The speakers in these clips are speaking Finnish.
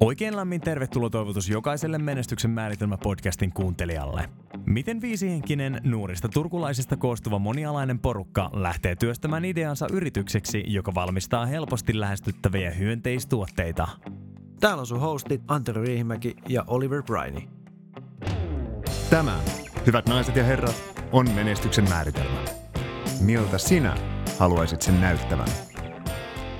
Oikein lämmin tervetuloa toivotus jokaiselle Menestyksen määritelmä podcastin kuuntelijalle. Miten viisihenkinen nuorista turkulaisista koostuva monialainen porukka lähtee työstämään ideansa yritykseksi, joka valmistaa helposti lähestyttäviä hyönteistuotteita? Täällä on sun hostit Antero Riihimäki ja Oliver Briney. Tämä, hyvät naiset ja herrat, on menestyksen määritelmä. Miltä sinä haluaisit sen näyttävän?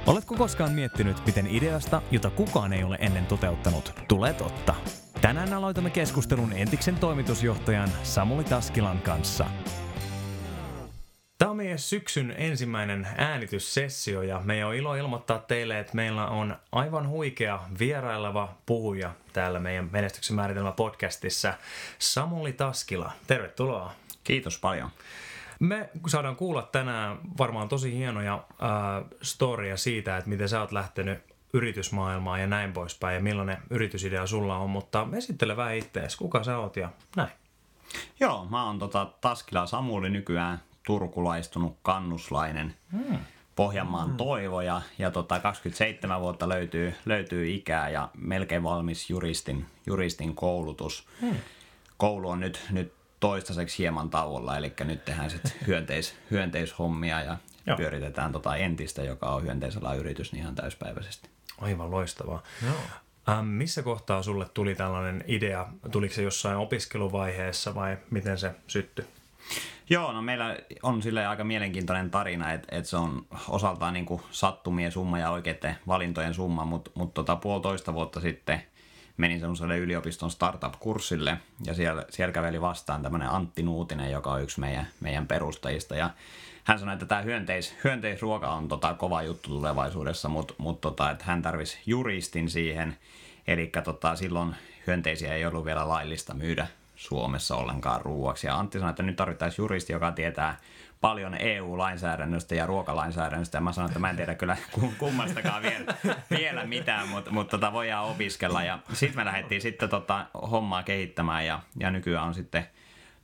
Oletko koskaan miettinyt, miten ideasta, jota kukaan ei ole ennen toteuttanut, tulee totta? Tänään aloitamme keskustelun entiksen toimitusjohtajan Samuli Taskilan kanssa. Tämä on meidän syksyn ensimmäinen äänityssessio ja meidän on ilo ilmoittaa teille, että meillä on aivan huikea vieraileva puhuja täällä meidän Menestyksen määritelmä podcastissa. Samuli Taskila, tervetuloa. Kiitos paljon. Me saadaan kuulla tänään varmaan tosi hienoja äh, storia siitä, että miten sä oot lähtenyt yritysmaailmaan ja näin poispäin ja millainen yritysidea sulla on, mutta esittele vähän ittees, kuka sä oot ja näin. Joo, mä oon tota Taskila Samuli nykyään turkulaistunut kannuslainen. Hmm. Pohjanmaan hmm. toivo ja, ja tota 27 vuotta löytyy, löytyy ikää ja melkein valmis juristin, juristin koulutus. Hmm. Koulu on nyt, nyt toistaiseksi hieman tauolla, eli nyt tehdään sitten hyönteis, hyönteishommia ja Joo. pyöritetään tota entistä, joka on hyönteisellä yritys, niin ihan täyspäiväisesti. Aivan loistavaa. Joo. Ähm, missä kohtaa sulle tuli tällainen idea? Tuliko se jossain opiskeluvaiheessa vai miten se syttyi? Joo, no meillä on sille aika mielenkiintoinen tarina, että, että se on osaltaan niin kuin sattumien summa ja oikeiden valintojen summa, mutta, mutta tota, puolitoista vuotta sitten – menin semmoiselle yliopiston startup-kurssille ja siellä, siellä käveli vastaan tämmöinen Antti Nuutinen, joka on yksi meidän, meidän perustajista ja hän sanoi, että tämä hyönteis, hyönteisruoka on tota, kova juttu tulevaisuudessa, mutta mut, tota, että hän tarvisi juristin siihen, eli tota, silloin hyönteisiä ei ollut vielä laillista myydä Suomessa ollenkaan ruuaksi. Ja Antti sanoi, että nyt tarvittaisiin juristi, joka tietää paljon EU-lainsäädännöstä ja ruokalainsäädännöstä. Ja mä sanoin, että mä en tiedä kyllä kummastakaan vielä, vielä mitään, mutta, mutta tota voidaan opiskella. Ja sitten me lähdettiin sitten tota hommaa kehittämään ja, ja nykyään on sitten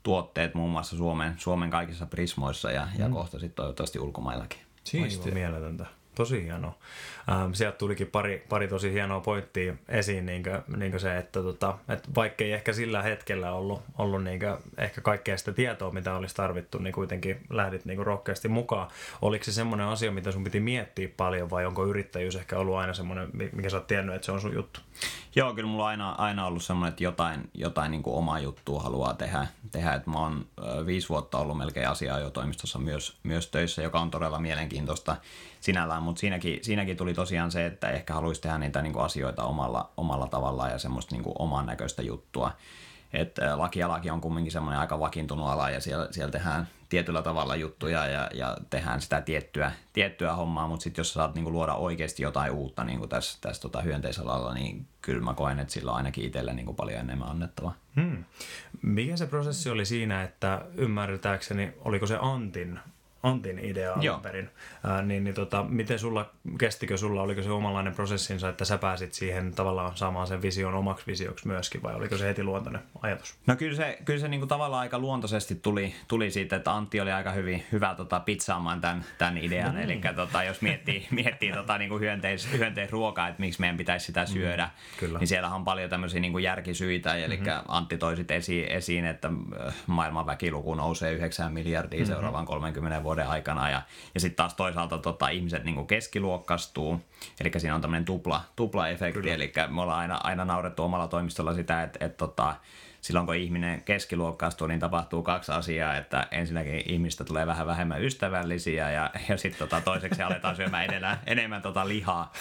tuotteet muun muassa Suomen, Suomen kaikissa prismoissa ja, ja mm. kohta sitten toivottavasti ulkomaillakin. Siistiä. mieletöntä. Tosi hienoa. Ähm, sieltä tulikin pari, pari tosi hienoa pointtia esiin, niin kuin, niin kuin se, että, tota, että vaikkei ehkä sillä hetkellä ollut, ollut niin kuin, ehkä kaikkea sitä tietoa, mitä olisi tarvittu, niin kuitenkin lähdit niin kuin rohkeasti mukaan. Oliko se semmoinen asia, mitä sun piti miettiä paljon vai onko yrittäjyys ehkä ollut aina semmoinen, mikä sä oot tiennyt, että se on sun juttu? Joo, kyllä mulla on aina, aina ollut semmoinen, että jotain, jotain niin kuin omaa juttua haluaa tehdä. tehdä. Että mä oon viisi vuotta ollut melkein asiaa-ajotoimistossa myös, myös töissä, joka on todella mielenkiintoista sinällään, mutta siinäkin, siinäkin tuli tosiaan se, että ehkä haluaisi tehdä niitä niin kuin asioita omalla, omalla tavallaan ja semmoista niin kuin oman näköistä juttua. Että laki ja laki on kumminkin semmoinen aika vakiintunut ala ja siellä, siellä tehdään tietyllä tavalla juttuja ja, ja tehdään sitä tiettyä, tiettyä hommaa, mutta sitten jos saat niinku luoda oikeasti jotain uutta niinku tässä, tässä tota hyönteisalalla, niin kyllä mä koen, että sillä on ainakin itselle niinku paljon enemmän annettavaa. Hmm. Mikä se prosessi oli siinä, että ymmärtääkseni, oliko se Antin Antin idea alun perin. Ää, niin, niin tota, miten sulla, kestikö sulla, oliko se omanlainen prosessinsa, että sä pääsit siihen tavallaan saamaan sen vision omaksi visioksi myöskin, vai oliko se heti luontainen ajatus? No kyllä se, kyllä se niinku tavallaan aika luontaisesti tuli, tuli siitä, että Antti oli aika hyvin hyvä tota, pizzaamaan tämän, tämän idean. Mm. Eli tota, jos miettii, miettii tota, niinku hyönteis, hyönteisruokaa, että miksi meidän pitäisi sitä mm, syödä, mm, kyllä. niin siellä on paljon tämmöisiä niinku järkisyitä. Eli mm-hmm. Antti toi esiin, esiin, että maailman väkiluku nousee 9 miljardia mm-hmm. seuraavan 30 vuoden vuoden aikana. Ja, ja sitten taas toisaalta tota, ihmiset niin keskiluokkastuu, eli siinä on tämmöinen tupla, tupla-efekti, eli me ollaan aina, aina naurettu omalla toimistolla sitä, että et, tota, silloin kun ihminen keskiluokkaistuu, niin tapahtuu kaksi asiaa, että ensinnäkin ihmistä tulee vähän vähemmän ystävällisiä ja, ja sitten tota, toiseksi aletaan syömään enemmän, enemmän tota lihaa.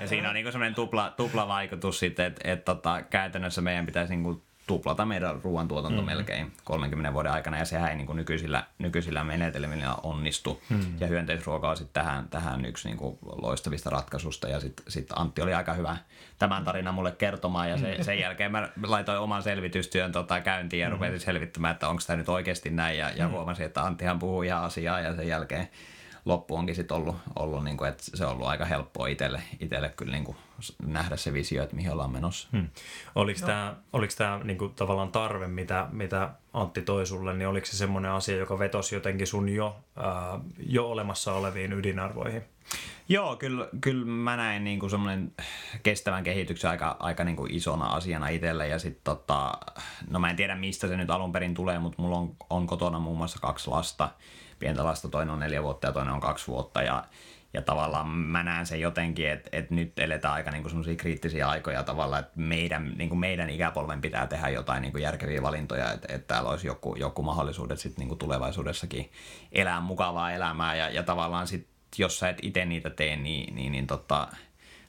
Ja siinä on niin semmoinen tupla, tupla vaikutus sitten, että et, tota, käytännössä meidän pitäisi niin tuplata meidän ruoantuotanto mm-hmm. melkein 30 vuoden aikana, ja sehän ei niin kuin nykyisillä, nykyisillä menetelmillä onnistu. Mm-hmm. Ja hyönteisruoka on sitten tähän, tähän yksi niin kuin loistavista ratkaisusta, ja sitten sit Antti oli aika hyvä tämän tarinan mulle kertomaan, ja se, mm. sen jälkeen mä laitoin oman selvitystyön tota, käyntiin, ja mm-hmm. rupesin selvittämään, että onko tämä nyt oikeasti näin, ja, ja huomasin, että Anttihan puhuu ihan asiaa, ja sen jälkeen loppu onkin sitten ollut, ollut niin kuin, että se on ollut aika helppoa itselle, itselle kyllä niin kuin nähdä se visio, että mihin ollaan menossa. Hmm. Oliko no. tämä, oliko tämä niin kuin, tavallaan tarve, mitä, mitä Antti toi sulle, niin oliko se semmoinen asia, joka vetosi jotenkin sun jo, ää, jo olemassa oleviin ydinarvoihin? Joo, kyllä, kyllä mä näen niin kuin semmoinen kestävän kehityksen aika, aika niin kuin isona asiana itselle. Ja sitten tota, no mä en tiedä mistä se nyt alun perin tulee, mutta mulla on, on kotona muun muassa kaksi lasta. Pientä lasta, toinen on neljä vuotta ja toinen on kaksi vuotta. Ja, ja tavallaan mä näen sen jotenkin, että, että nyt eletään aika niin semmoisia kriittisiä aikoja tavallaan, että meidän, niin kuin meidän ikäpolven pitää tehdä jotain niin kuin järkeviä valintoja, että, että täällä olisi joku, joku mahdollisuudet sitten niin kuin tulevaisuudessakin elää mukavaa elämää ja, ja tavallaan sitten jos sä et itse niitä tee, niin, niin, niin tota,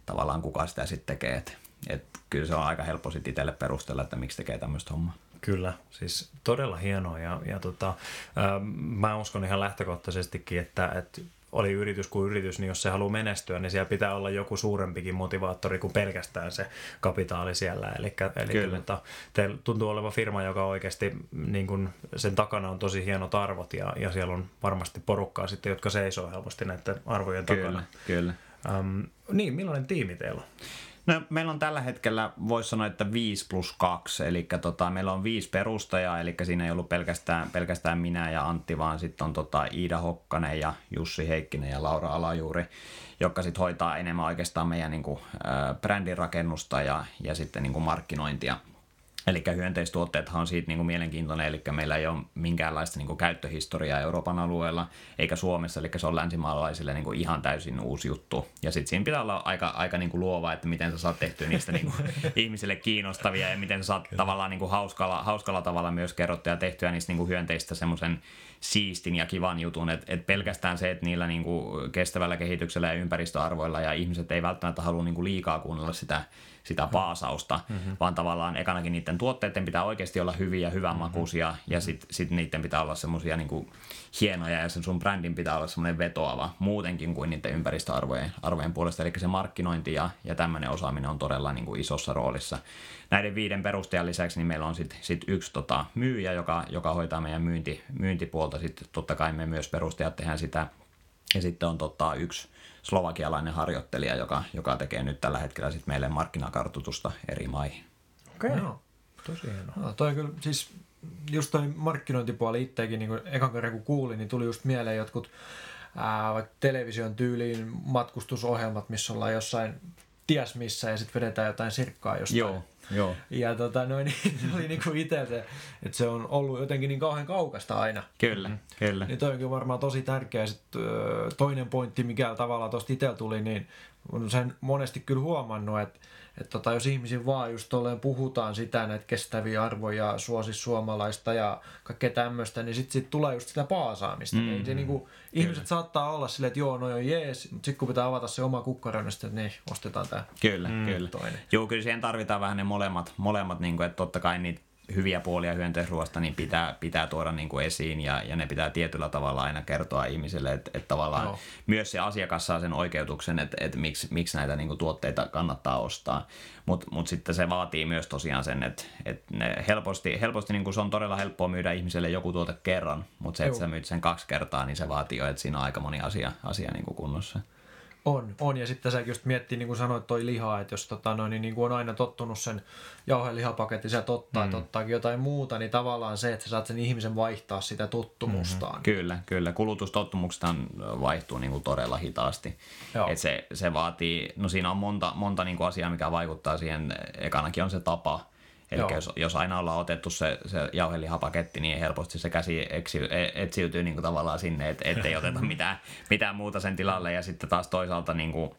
tavallaan kuka sitä sitten tekee. Et, et kyllä se on aika helppo sitten itselle perustella, että miksi tekee tämmöistä hommaa. Kyllä, siis todella hienoa ja, ja tota, ää, mä uskon ihan lähtökohtaisestikin, että, että oli yritys kuin yritys, niin jos se haluaa menestyä, niin siellä pitää olla joku suurempikin motivaattori kuin pelkästään se kapitaali siellä. Eli, eli kyllä. Tota, teillä tuntuu olevan firma, joka oikeasti niin kun sen takana on tosi hienot arvot ja, ja siellä on varmasti porukkaa sitten, jotka seisoo helposti näiden arvojen kyllä, takana. Kyllä. Um, niin, millainen tiimi teillä on? No, meillä on tällä hetkellä, voisi sanoa, että 5 plus 2, eli tota, meillä on viisi perustajaa, eli siinä ei ollut pelkästään, pelkästään minä ja Antti, vaan sitten on tota, Iida Hokkanen ja Jussi Heikkinen ja Laura Alajuuri, jotka sitten hoitaa enemmän oikeastaan meidän niin kuin, äh, brändin rakennusta ja, ja sitten niin kuin markkinointia Eli hyönteistuotteethan on siitä niin kuin mielenkiintoinen, eli meillä ei ole minkäänlaista niin kuin käyttöhistoriaa Euroopan alueella eikä Suomessa, eli se on länsimaalaisille niin kuin ihan täysin uusi juttu. Ja sitten siinä pitää olla aika, aika niin kuin luova, että miten sä saat tehtyä niistä niin kuin ihmisille kiinnostavia ja miten sä saat Kyllä. tavallaan niin kuin hauskalla, hauskalla tavalla myös kerrottua ja tehtyä niistä niin kuin hyönteistä semmoisen siistin ja kivan jutun, että et pelkästään se, että niillä niin kuin kestävällä kehityksellä ja ympäristöarvoilla ja ihmiset ei välttämättä halua niin kuin liikaa kuunnella sitä sitä paasausta, mm-hmm. vaan tavallaan ekanakin niiden tuotteiden pitää oikeasti olla hyviä, hyvänmakuisia mm-hmm. ja sitten sit niiden pitää olla semmoisia niin hienoja ja sen sun brändin pitää olla semmoinen vetoava muutenkin kuin niiden ympäristöarvojen arvojen puolesta. Eli se markkinointi ja, ja tämmöinen osaaminen on todella niin kuin isossa roolissa. Näiden viiden perustajan lisäksi niin meillä on sitten sit yksi tota, myyjä, joka, joka hoitaa meidän myynti, myyntipuolta. Sitten totta kai me myös perustajat tehdään sitä. Ja sitten on tota, yksi slovakialainen harjoittelija, joka, joka tekee nyt tällä hetkellä sit meille markkinakartoitusta eri maihin. Okei, okay. no, tosi hienoa. No, toi kyllä, siis just toi markkinointipuoli itsekin, niin ekan kerran kun kuulin, niin tuli just mieleen jotkut ää, vaikka television tyyliin matkustusohjelmat, missä ollaan jossain ties missä ja sitten vedetään jotain sirkkaa jostain. Joo. Joo. Ja tota, no, niin, se oli niinku itse se, että se on ollut jotenkin niin kauhean kaukasta aina. Kyllä, mm. kyllä. Niin toi onkin varmaan tosi tärkeä. Sit, toinen pointti, mikä tavallaan tuosta itsellä tuli, niin on sen monesti kyllä huomannut, että että tota, jos ihmisin vaan just tolleen puhutaan sitä, näitä kestäviä arvoja, suosi suomalaista ja kaikkea tämmöistä, niin sitten sit tulee just sitä paasaamista. Mm-hmm. Niin se, niinku, ihmiset saattaa olla silleen, että joo, no joo, jees, mutta sitten kun pitää avata se oma kukkaro, niin sitten, niin ostetaan tämä Kyllä, mm, kyllä. toinen. Joo, kyllä siihen tarvitaan vähän ne molemmat, molemmat niin kuin, että totta kai niitä hyviä puolia hyönteisruoasta niin pitää, pitää tuoda niin kuin esiin ja, ja ne pitää tietyllä tavalla aina kertoa ihmisille, että, että tavallaan no. myös se asiakas saa sen oikeutuksen, että, että miksi, miksi näitä niin kuin tuotteita kannattaa ostaa. Mutta mut sitten se vaatii myös tosiaan sen, että, että ne helposti, helposti niin kuin se on todella helppoa myydä ihmiselle joku tuote kerran, mutta se, että sä myyt sen kaksi kertaa, niin se vaatii jo, että siinä on aika moni asia, asia niin kuin kunnossa. On, on. Ja sitten sä just miettii, niin kuin sanoit, toi liha, että jos tota, no, niin, niin kuin on aina tottunut sen jauhelihapaketti, sä ottaa, mm. ottaakin jotain muuta, niin tavallaan se, että sä saat sen ihmisen vaihtaa sitä tottumustaan. Mm. Kyllä, kyllä. Kulutustottumukset vaihtuu niin kuin todella hitaasti. Et se, se vaatii, no siinä on monta, monta niin kuin asiaa, mikä vaikuttaa siihen. Ekanakin on se tapa, Eli jos, jos aina ollaan otettu se, se jauhelihapaketti, niin helposti se käsi eksy, e, etsiytyy niin kuin tavallaan sinne, että ettei oteta mitään, mitään muuta sen tilalle. Ja sitten taas toisaalta niin kuin,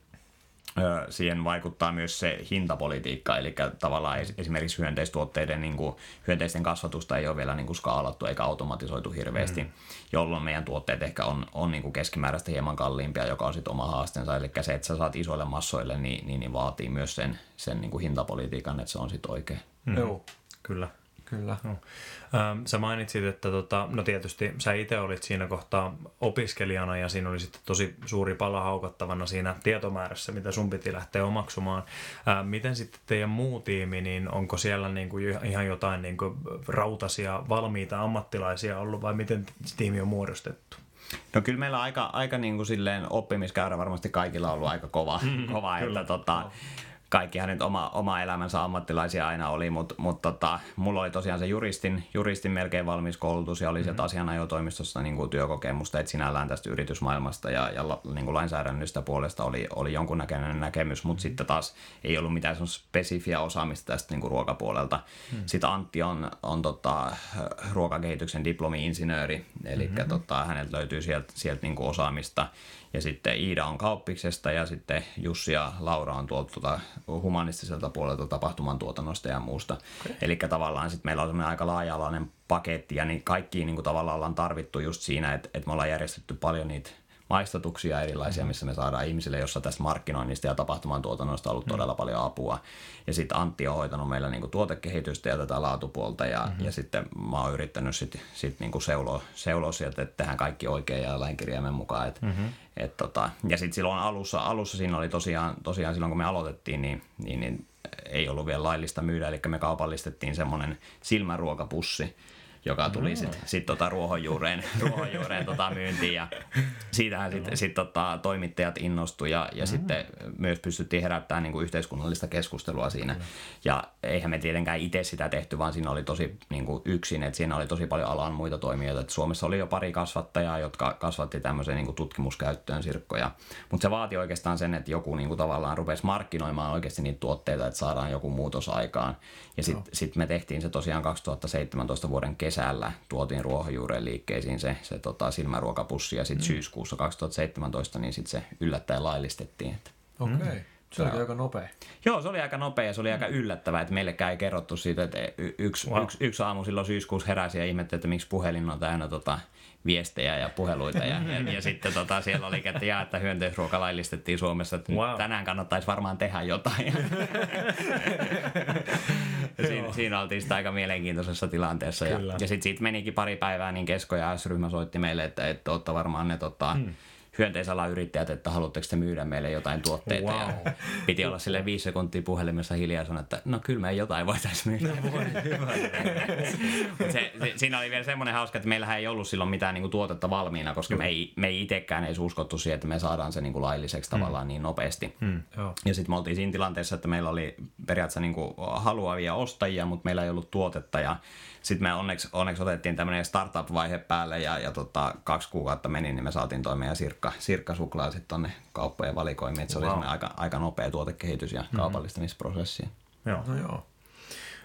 siihen vaikuttaa myös se hintapolitiikka, eli tavallaan esimerkiksi hyönteistuotteiden, niin kuin, hyönteisten kasvatusta ei ole vielä niin kuin skaalattu eikä automatisoitu hirveästi, mm. jolloin meidän tuotteet ehkä on, on niin kuin keskimääräistä hieman kalliimpia, joka on sitten oma haasteensa. Eli se, että sä saat isoille massoille, niin, niin, niin vaatii myös sen, sen niin kuin hintapolitiikan, että se on sitten oikein. Mm. Joo. Kyllä. Kyllä. No. Ähm, sä mainitsit, että tota, no tietysti sä itse olit siinä kohtaa opiskelijana ja siinä oli sitten tosi suuri pala haukattavana siinä tietomäärässä, mitä sun piti lähteä omaksumaan. Ähm, miten sitten teidän muu tiimi, niin onko siellä niin kuin ihan jotain niin kuin rautasia, valmiita ammattilaisia ollut vai miten tiimi on muodostettu? No kyllä meillä aika, aika niin kuin silleen oppimiskäyrä varmasti kaikilla on ollut aika kova, mm, kova että tota, kaikkihan nyt oma, oma elämänsä ammattilaisia aina oli, mutta mut tota, mulla oli tosiaan se juristin, juristin melkein valmis koulutus ja oli mm-hmm. sieltä asianajotoimistossa niin kuin työkokemusta, että sinällään tästä yritysmaailmasta ja, ja niin kuin lainsäädännöstä puolesta oli, oli jonkunnäköinen näkemys, mutta mm-hmm. sitten taas ei ollut mitään spesifiä osaamista tästä niin kuin ruokapuolelta. Mm-hmm. Sitten Antti on, on tota, ruokakehityksen diplomi-insinööri, eli mm-hmm. tota, häneltä löytyy sieltä, sieltä niin kuin osaamista ja sitten Iida on kauppiksesta ja sitten Jussi ja Laura on tuolta tuota humanistiselta puolelta tapahtuman tuotannosta ja muusta. Okay. Eli tavallaan sitten meillä on semmoinen aika laaja-alainen paketti ja niin kaikkiin niin kuin tavallaan ollaan tarvittu just siinä, että, että me ollaan järjestetty paljon niitä maistatuksia erilaisia, mm-hmm. missä me saadaan ihmisille, jossa tästä markkinoinnista ja tapahtuman tuotannosta on ollut mm-hmm. todella paljon apua. Ja sitten Antti on hoitanut meillä niinku tuotekehitystä ja tätä laatupuolta ja, mm-hmm. ja sitten mä oon yrittänyt sitten sit niinku seuloa, seuloa sieltä, että tehdään kaikki oikein ja lainkirjaimen mukaan. Et, mm-hmm. et tota, ja sitten silloin alussa, alussa siinä oli tosiaan, tosiaan silloin kun me aloitettiin, niin, niin, niin ei ollut vielä laillista myydä, eli me kaupallistettiin semmoinen silmäruokapussi, joka tuli mm. sitten sit tota ruohonjuureen, ruohonjuureen tota myyntiin ja siitähän sitten sit tota toimittajat innostui ja, ja mm. sitten myös pystyttiin herättämään niinku yhteiskunnallista keskustelua siinä. Mm. Ja eihän me tietenkään itse sitä tehty, vaan siinä oli tosi niinku yksin, että siinä oli tosi paljon alan muita toimijoita. Et Suomessa oli jo pari kasvattajaa, jotka kasvatti tämmöiseen niinku tutkimuskäyttöön sirkkoja. Mutta se vaati oikeastaan sen, että joku niinku tavallaan rupesi markkinoimaan oikeasti niitä tuotteita, että saadaan joku muutos aikaan. Ja sitten no. sit me tehtiin se tosiaan 2017 vuoden kesä kesällä tuotiin ruohonjuureen liikkeisiin se, se tota, silmäruokapussi ja sitten mm. syyskuussa 2017 niin sit se yllättäen laillistettiin. Okei. Okay. Mm. Se oli aika nopea. Joo, se oli aika nopea ja se oli mm. aika yllättävää, että meillekään ei kerrottu siitä, että yksi, wow. yksi, yksi aamu silloin syyskuussa heräsi ja ihmetteli, että miksi puhelin on täynnä tota, viestejä ja puheluita. Ja, ja, ja sitten tota, siellä oli, että, jaa, että hyönteisruoka laillistettiin Suomessa, että wow. tänään kannattaisi varmaan tehdä jotain. siinä, siinä oltiin sitä aika mielenkiintoisessa tilanteessa. Kyllä. Ja, ja sitten siitä menikin pari päivää, niin Kesko ja S-ryhmä soitti meille, että, että olette varmaan ne tota, hmm hyönteisalan yrittäjät, että haluatteko te myydä meille jotain tuotteita. Wow. Ja piti olla sille viisi sekuntia puhelimessa hiljaa sanoa, että no kyllä me jotain voitaisiin myydä. No, voi, hyvä. se, se, siinä oli vielä semmoinen hauska, että meillähän ei ollut silloin mitään niinku tuotetta valmiina, koska mm. me ei, me ei itsekään ei uskottu siihen, että me saadaan se niinku lailliseksi mm. tavallaan niin nopeasti. Mm. Ja sitten me oltiin siinä tilanteessa, että meillä oli periaatteessa niinku haluavia ostajia, mutta meillä ei ollut tuotetta ja sitten me onneksi, onneksi otettiin tämmöinen startup-vaihe päälle ja, ja tota, kaksi kuukautta meni, niin me saatiin toi meidän sirkka, sirkkasuklaa sitten tonne kauppojen valikoimiin. Että se wow. oli aika, aika nopea tuotekehitys ja mm-hmm. kaupallistamisprosessi. Joo. No joo.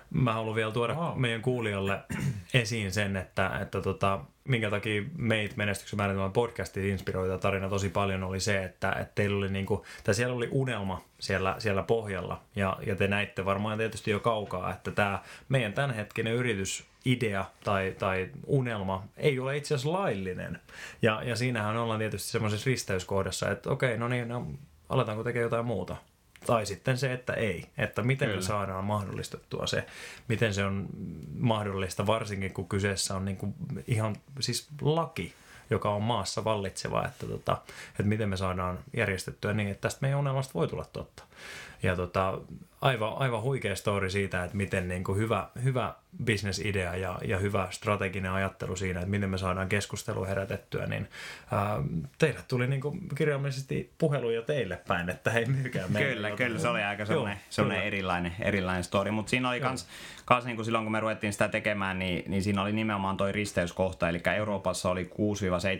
Mä haluan vielä tuoda wow. meidän kuulijoille esiin sen, että, että tota, minkä takia meitä menestyksen määritelmän podcastit inspiroita tarina tosi paljon oli se, että, että teillä oli niinku, tai siellä oli unelma siellä, siellä pohjalla ja, ja te näitte varmaan tietysti jo kaukaa, että tämä meidän tämänhetkinen yritysidea tai, tai unelma ei ole itse asiassa laillinen. Ja, ja siinähän ollaan tietysti semmoisessa risteyskohdassa, että okei, no niin, no, aletaanko tekemään jotain muuta. Tai sitten se, että ei. Että miten Kyllä. me saadaan mahdollistettua se, miten se on mahdollista, varsinkin kun kyseessä on niin kuin ihan siis laki, joka on maassa vallitseva, että, tota, että miten me saadaan järjestettyä niin, että tästä meidän unelmasta voi tulla totta. Ja tota, aivan, aivan huikea story siitä, että miten niin kuin hyvä, hyvä bisnesidea ja, ja hyvä strateginen ajattelu siinä, että miten me saadaan keskustelua herätettyä, niin ää, teille tuli niin kuin kirjaimellisesti puheluja teille päin, että hei myykää meille. Kyllä, kyllä, se oli aika sellainen, Joo, sellainen erilainen, erilainen story, mutta siinä oli kans, kans niin kuin silloin kun me ruvettiin sitä tekemään, niin, niin siinä oli nimenomaan toi risteyskohta, eli Euroopassa oli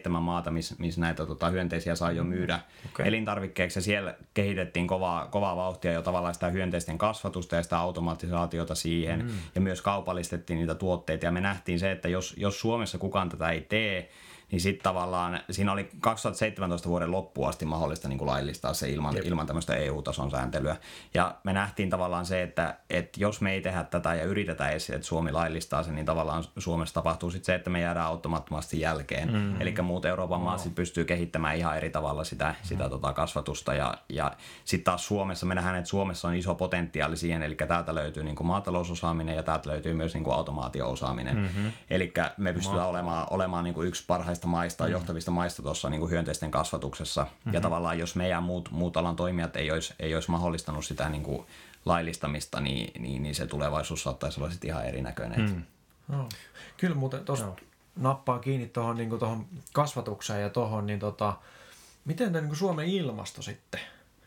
6-7 maata, missä mis näitä tota, hyönteisiä saa jo myydä okay. elintarvikkeeksi. Ja siellä kehitettiin kovaa, kovaa vauhtia jo tavallaan sitä hyönteisten kasvatusta ja sitä automatisaatiota siihen mm. ja myös kaupallistettiin niitä tuotteita ja me nähtiin se, että jos, jos Suomessa kukaan tätä ei tee, niin sitten tavallaan siinä oli 2017 vuoden loppuun asti mahdollista niin kuin laillistaa se ilman, ilman tämmöistä EU-tason sääntelyä. Ja me nähtiin tavallaan se, että, että jos me ei tehdä tätä ja yritetä edes, että Suomi laillistaa sen, niin tavallaan Suomessa tapahtuu sitten se, että me jäädään automaattomasti jälkeen. Mm. Eli muut Euroopan no. maat sit pystyy kehittämään ihan eri tavalla sitä, mm. sitä tota kasvatusta. Ja, ja sitten taas Suomessa, me nähdään, että Suomessa on iso potentiaali siihen, eli täältä löytyy niin kuin maatalousosaaminen ja täältä löytyy myös niin kuin automaatio-osaaminen. Mm-hmm. Eli me pystytään olemaan, olemaan niin kuin yksi parhaista parhaista maista, mm. johtavista maista tuossa niin hyönteisten kasvatuksessa. Mm-hmm. Ja tavallaan jos meidän muut, muut alan toimijat ei olisi, ei olisi mahdollistanut sitä niin kuin laillistamista, niin, niin, niin se tulevaisuus saattaisi olla sitten ihan erinäköinen. Mm. No. Kyllä muuten tuosta no. nappaan kiinni tuohon niin tohon kasvatukseen ja tuohon, niin tota, miten niin Suomen ilmasto sitten?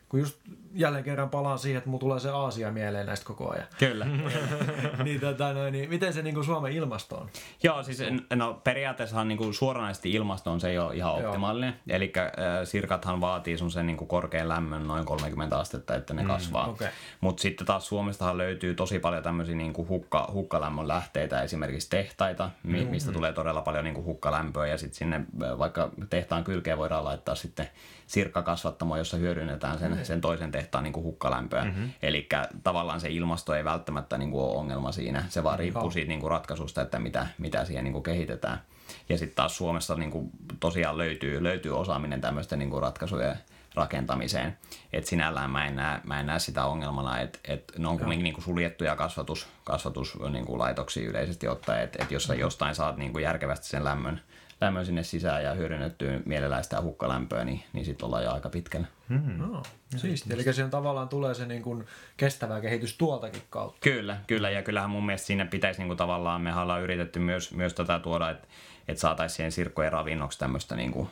Kun just jälleen kerran palaan siihen, että mulla tulee se Aasia mieleen näistä koko ajan. Kyllä. niin, tota, no, niin, miten se niin kuin Suomen ilmasto on? Joo, siis no, periaatteessahan niin kuin suoranaisesti ilmasto on se ei ole ihan optimaalinen. Eli äh, sirkathan vaatii sun sen niin kuin korkean lämmön noin 30 astetta, että ne mm, kasvaa. Okay. Mutta sitten taas Suomestahan löytyy tosi paljon tämmöisiä niin kuin hukka, hukkalämmön lähteitä, esimerkiksi tehtaita, mi- mistä mm. tulee todella paljon niin kuin hukkalämpöä ja sitten sinne vaikka tehtaan kylkeen voidaan laittaa sitten sirkkakasvattamo, jossa hyödynnetään sen, sen toisen tehtaan niin kuin hukkalämpöä. Mm-hmm. Eli tavallaan se ilmasto ei välttämättä niin kuin ole ongelma siinä. Se vaan riippuu siitä niin kuin ratkaisusta, että mitä, mitä siihen niin kuin kehitetään. Ja sitten taas Suomessa niin kuin tosiaan löytyy, löytyy osaaminen tämmöisten niin kuin ratkaisujen rakentamiseen. Et sinällään mä en näe, mä en näe sitä ongelmana, että et ne on kuitenkin niin kuin suljettuja kasvatus, kasvatuslaitoksia niin yleisesti ottaen, että et jos sä jostain saat niin kuin järkevästi sen lämmön, lämmön sinne sisään ja hyödynnettyä mielellään sitä hukkalämpöä, niin, niin sitten ollaan jo aika pitkällä. Hmm. No, siisti. Eli siihen tavallaan tulee se niin kuin kestävä kehitys tuoltakin kautta. Kyllä, kyllä. Ja kyllähän mun mielestä siinä pitäisi niin kuin tavallaan, me ollaan yritetty myös, myös tätä tuoda, että, että saataisiin siihen sirkkojen ravinnoksi tämmöistä niin kuin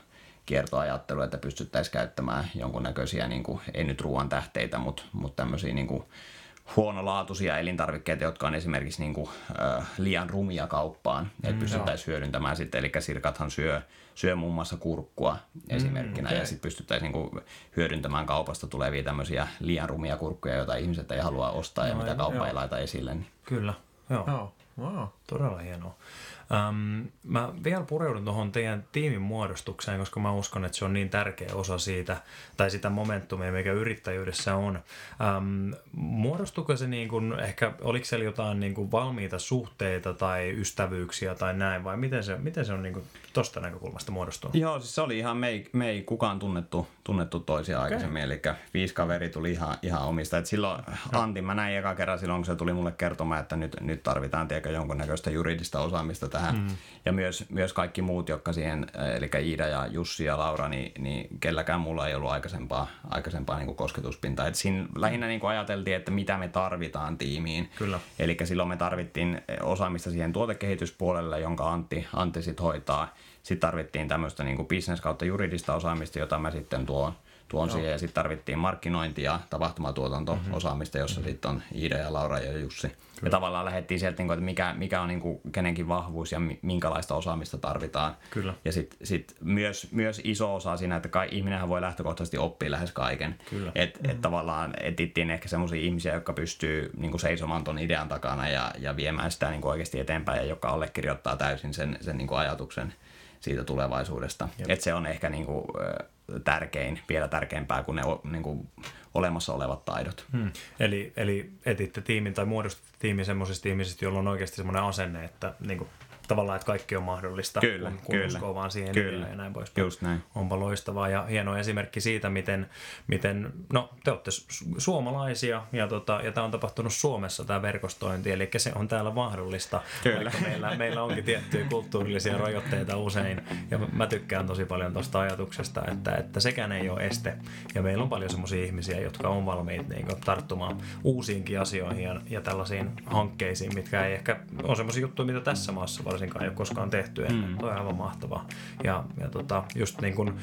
kiertoajattelua, että pystyttäisiin käyttämään jonkunnäköisiä, niin kuin, ei nyt ruoan tähteitä, mutta, mutta tämmöisiä niin kuin, huonolaatuisia elintarvikkeita, jotka on esimerkiksi niin kuin, äh, liian rumia kauppaan, että mm, pystyttäisiin hyödyntämään sitten, eli sirkathan syö, syö muun muassa kurkkua mm, esimerkkinä, okay. ja sitten pystyttäisiin niin kuin, hyödyntämään kaupasta tulevia tämmöisiä liian rumia kurkkuja, joita ihmiset ei halua ostaa no, ja mitä kauppa ei laita esille. Niin. Kyllä, joo. joo. Wow. Todella hienoa. Um, mä vielä pureudun tuohon teidän tiimin muodostukseen, koska mä uskon, että se on niin tärkeä osa siitä, tai sitä momentumia, mikä yrittäjyydessä on. Um, muodostuko se niin kuin, ehkä, oliko siellä jotain niin kuin valmiita suhteita tai ystävyyksiä tai näin, vai miten se, miten se on niin kuin tosta näkökulmasta muodostunut? Joo, siis se oli ihan, me ei, me ei kukaan tunnettu, tunnettu toisia okay. aikaisemmin, eli viisi kaveri tuli ihan, ihan omista. Et silloin Antti, mä näin eka kerran silloin, kun se tuli mulle kertomaan, että nyt, nyt tarvitaan tiedäkö, jonkunnäköistä juridista osaamista tähän. Mm. Ja myös, myös kaikki muut, jotka siihen, eli Iida ja Jussi ja Laura, niin, niin kelläkään mulla ei ollut aikaisempaa, aikaisempaa niin kuin kosketuspintaa. Et siinä lähinnä niin kuin ajateltiin, että mitä me tarvitaan tiimiin. Kyllä. Eli silloin me tarvittiin osaamista siihen tuotekehityspuolelle, jonka Antti, Antti sit hoitaa. Sitten tarvittiin tämmöistä niin business kautta juridista osaamista, jota mä sitten tuon tuon siihen. Ja sitten tarvittiin markkinointi- ja tapahtumatuotanto-osaamista, jossa mm-hmm. sitten on Iida ja Laura ja Jussi. Kyllä. Ja tavallaan lähdettiin sieltä, niin että mikä, mikä on niin kenenkin vahvuus ja minkälaista osaamista tarvitaan. Kyllä. Ja sitten sit myös, myös iso osa siinä, että kai, ihminenhän voi lähtökohtaisesti oppia lähes kaiken. Kyllä. Et, mm-hmm. et tavallaan etittiin ehkä semmoisia ihmisiä, jotka pystyy niin kuin seisomaan ton idean takana ja, ja viemään sitä niin kuin oikeasti eteenpäin ja joka allekirjoittaa täysin sen, sen niin kuin ajatuksen siitä tulevaisuudesta. Et se on ehkä niin kuin, tärkein, vielä tärkeämpää kuin ne niin kuin, olemassa olevat taidot. Hmm. Eli, eli etitte tiimin tai muodostitte tiimin semmoisista ihmisistä, joilla on oikeasti semmoinen asenne, että niin kuin, tavallaan, että kaikki on mahdollista, kyllä, kun, kun kyllä, uskoo vaan siihen kyllä, ja näin pois. Just näin. Onpa loistavaa ja hieno esimerkki siitä, miten, miten no te olette suomalaisia ja, tota, ja tämä on tapahtunut Suomessa tämä verkostointi, eli se on täällä mahdollista, kyllä. vaikka meillä, meillä onkin tiettyjä kulttuurillisia rajoitteita usein ja mä tykkään tosi paljon tuosta ajatuksesta, että, että sekään ei ole este ja meillä on paljon semmoisia ihmisiä, jotka on valmiit niin kuin, tarttumaan uusiinkin asioihin ja, ja tällaisiin hankkeisiin, mitkä ei ehkä ole semmoisia juttuja, mitä tässä maassa varsinkaan ei ole koskaan tehty ennen. Mm. Tuo on aivan mahtavaa. Ja, ja tota, just niin kuin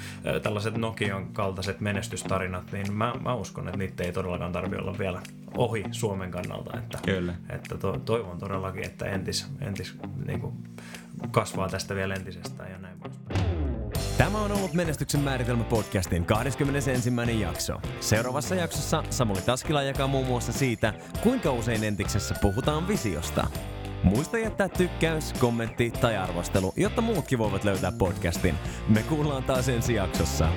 tällaiset Nokian kaltaiset menestystarinat, niin mä, mä uskon, että niitä ei todellakaan tarvitse olla vielä ohi Suomen kannalta. Että, Kyllä. että to, toivon todellakin, että entis, entis niin kuin kasvaa tästä vielä entisestään ja näin poispäin. Tämä on ollut Menestyksen määritelmä podcastin 21. jakso. Seuraavassa jaksossa Samuli Taskila jakaa muun muassa siitä, kuinka usein entiksessä puhutaan visiosta. Muista jättää tykkäys, kommentti tai arvostelu, jotta muutkin voivat löytää podcastin. Me kuullaan taas ensi jaksossa.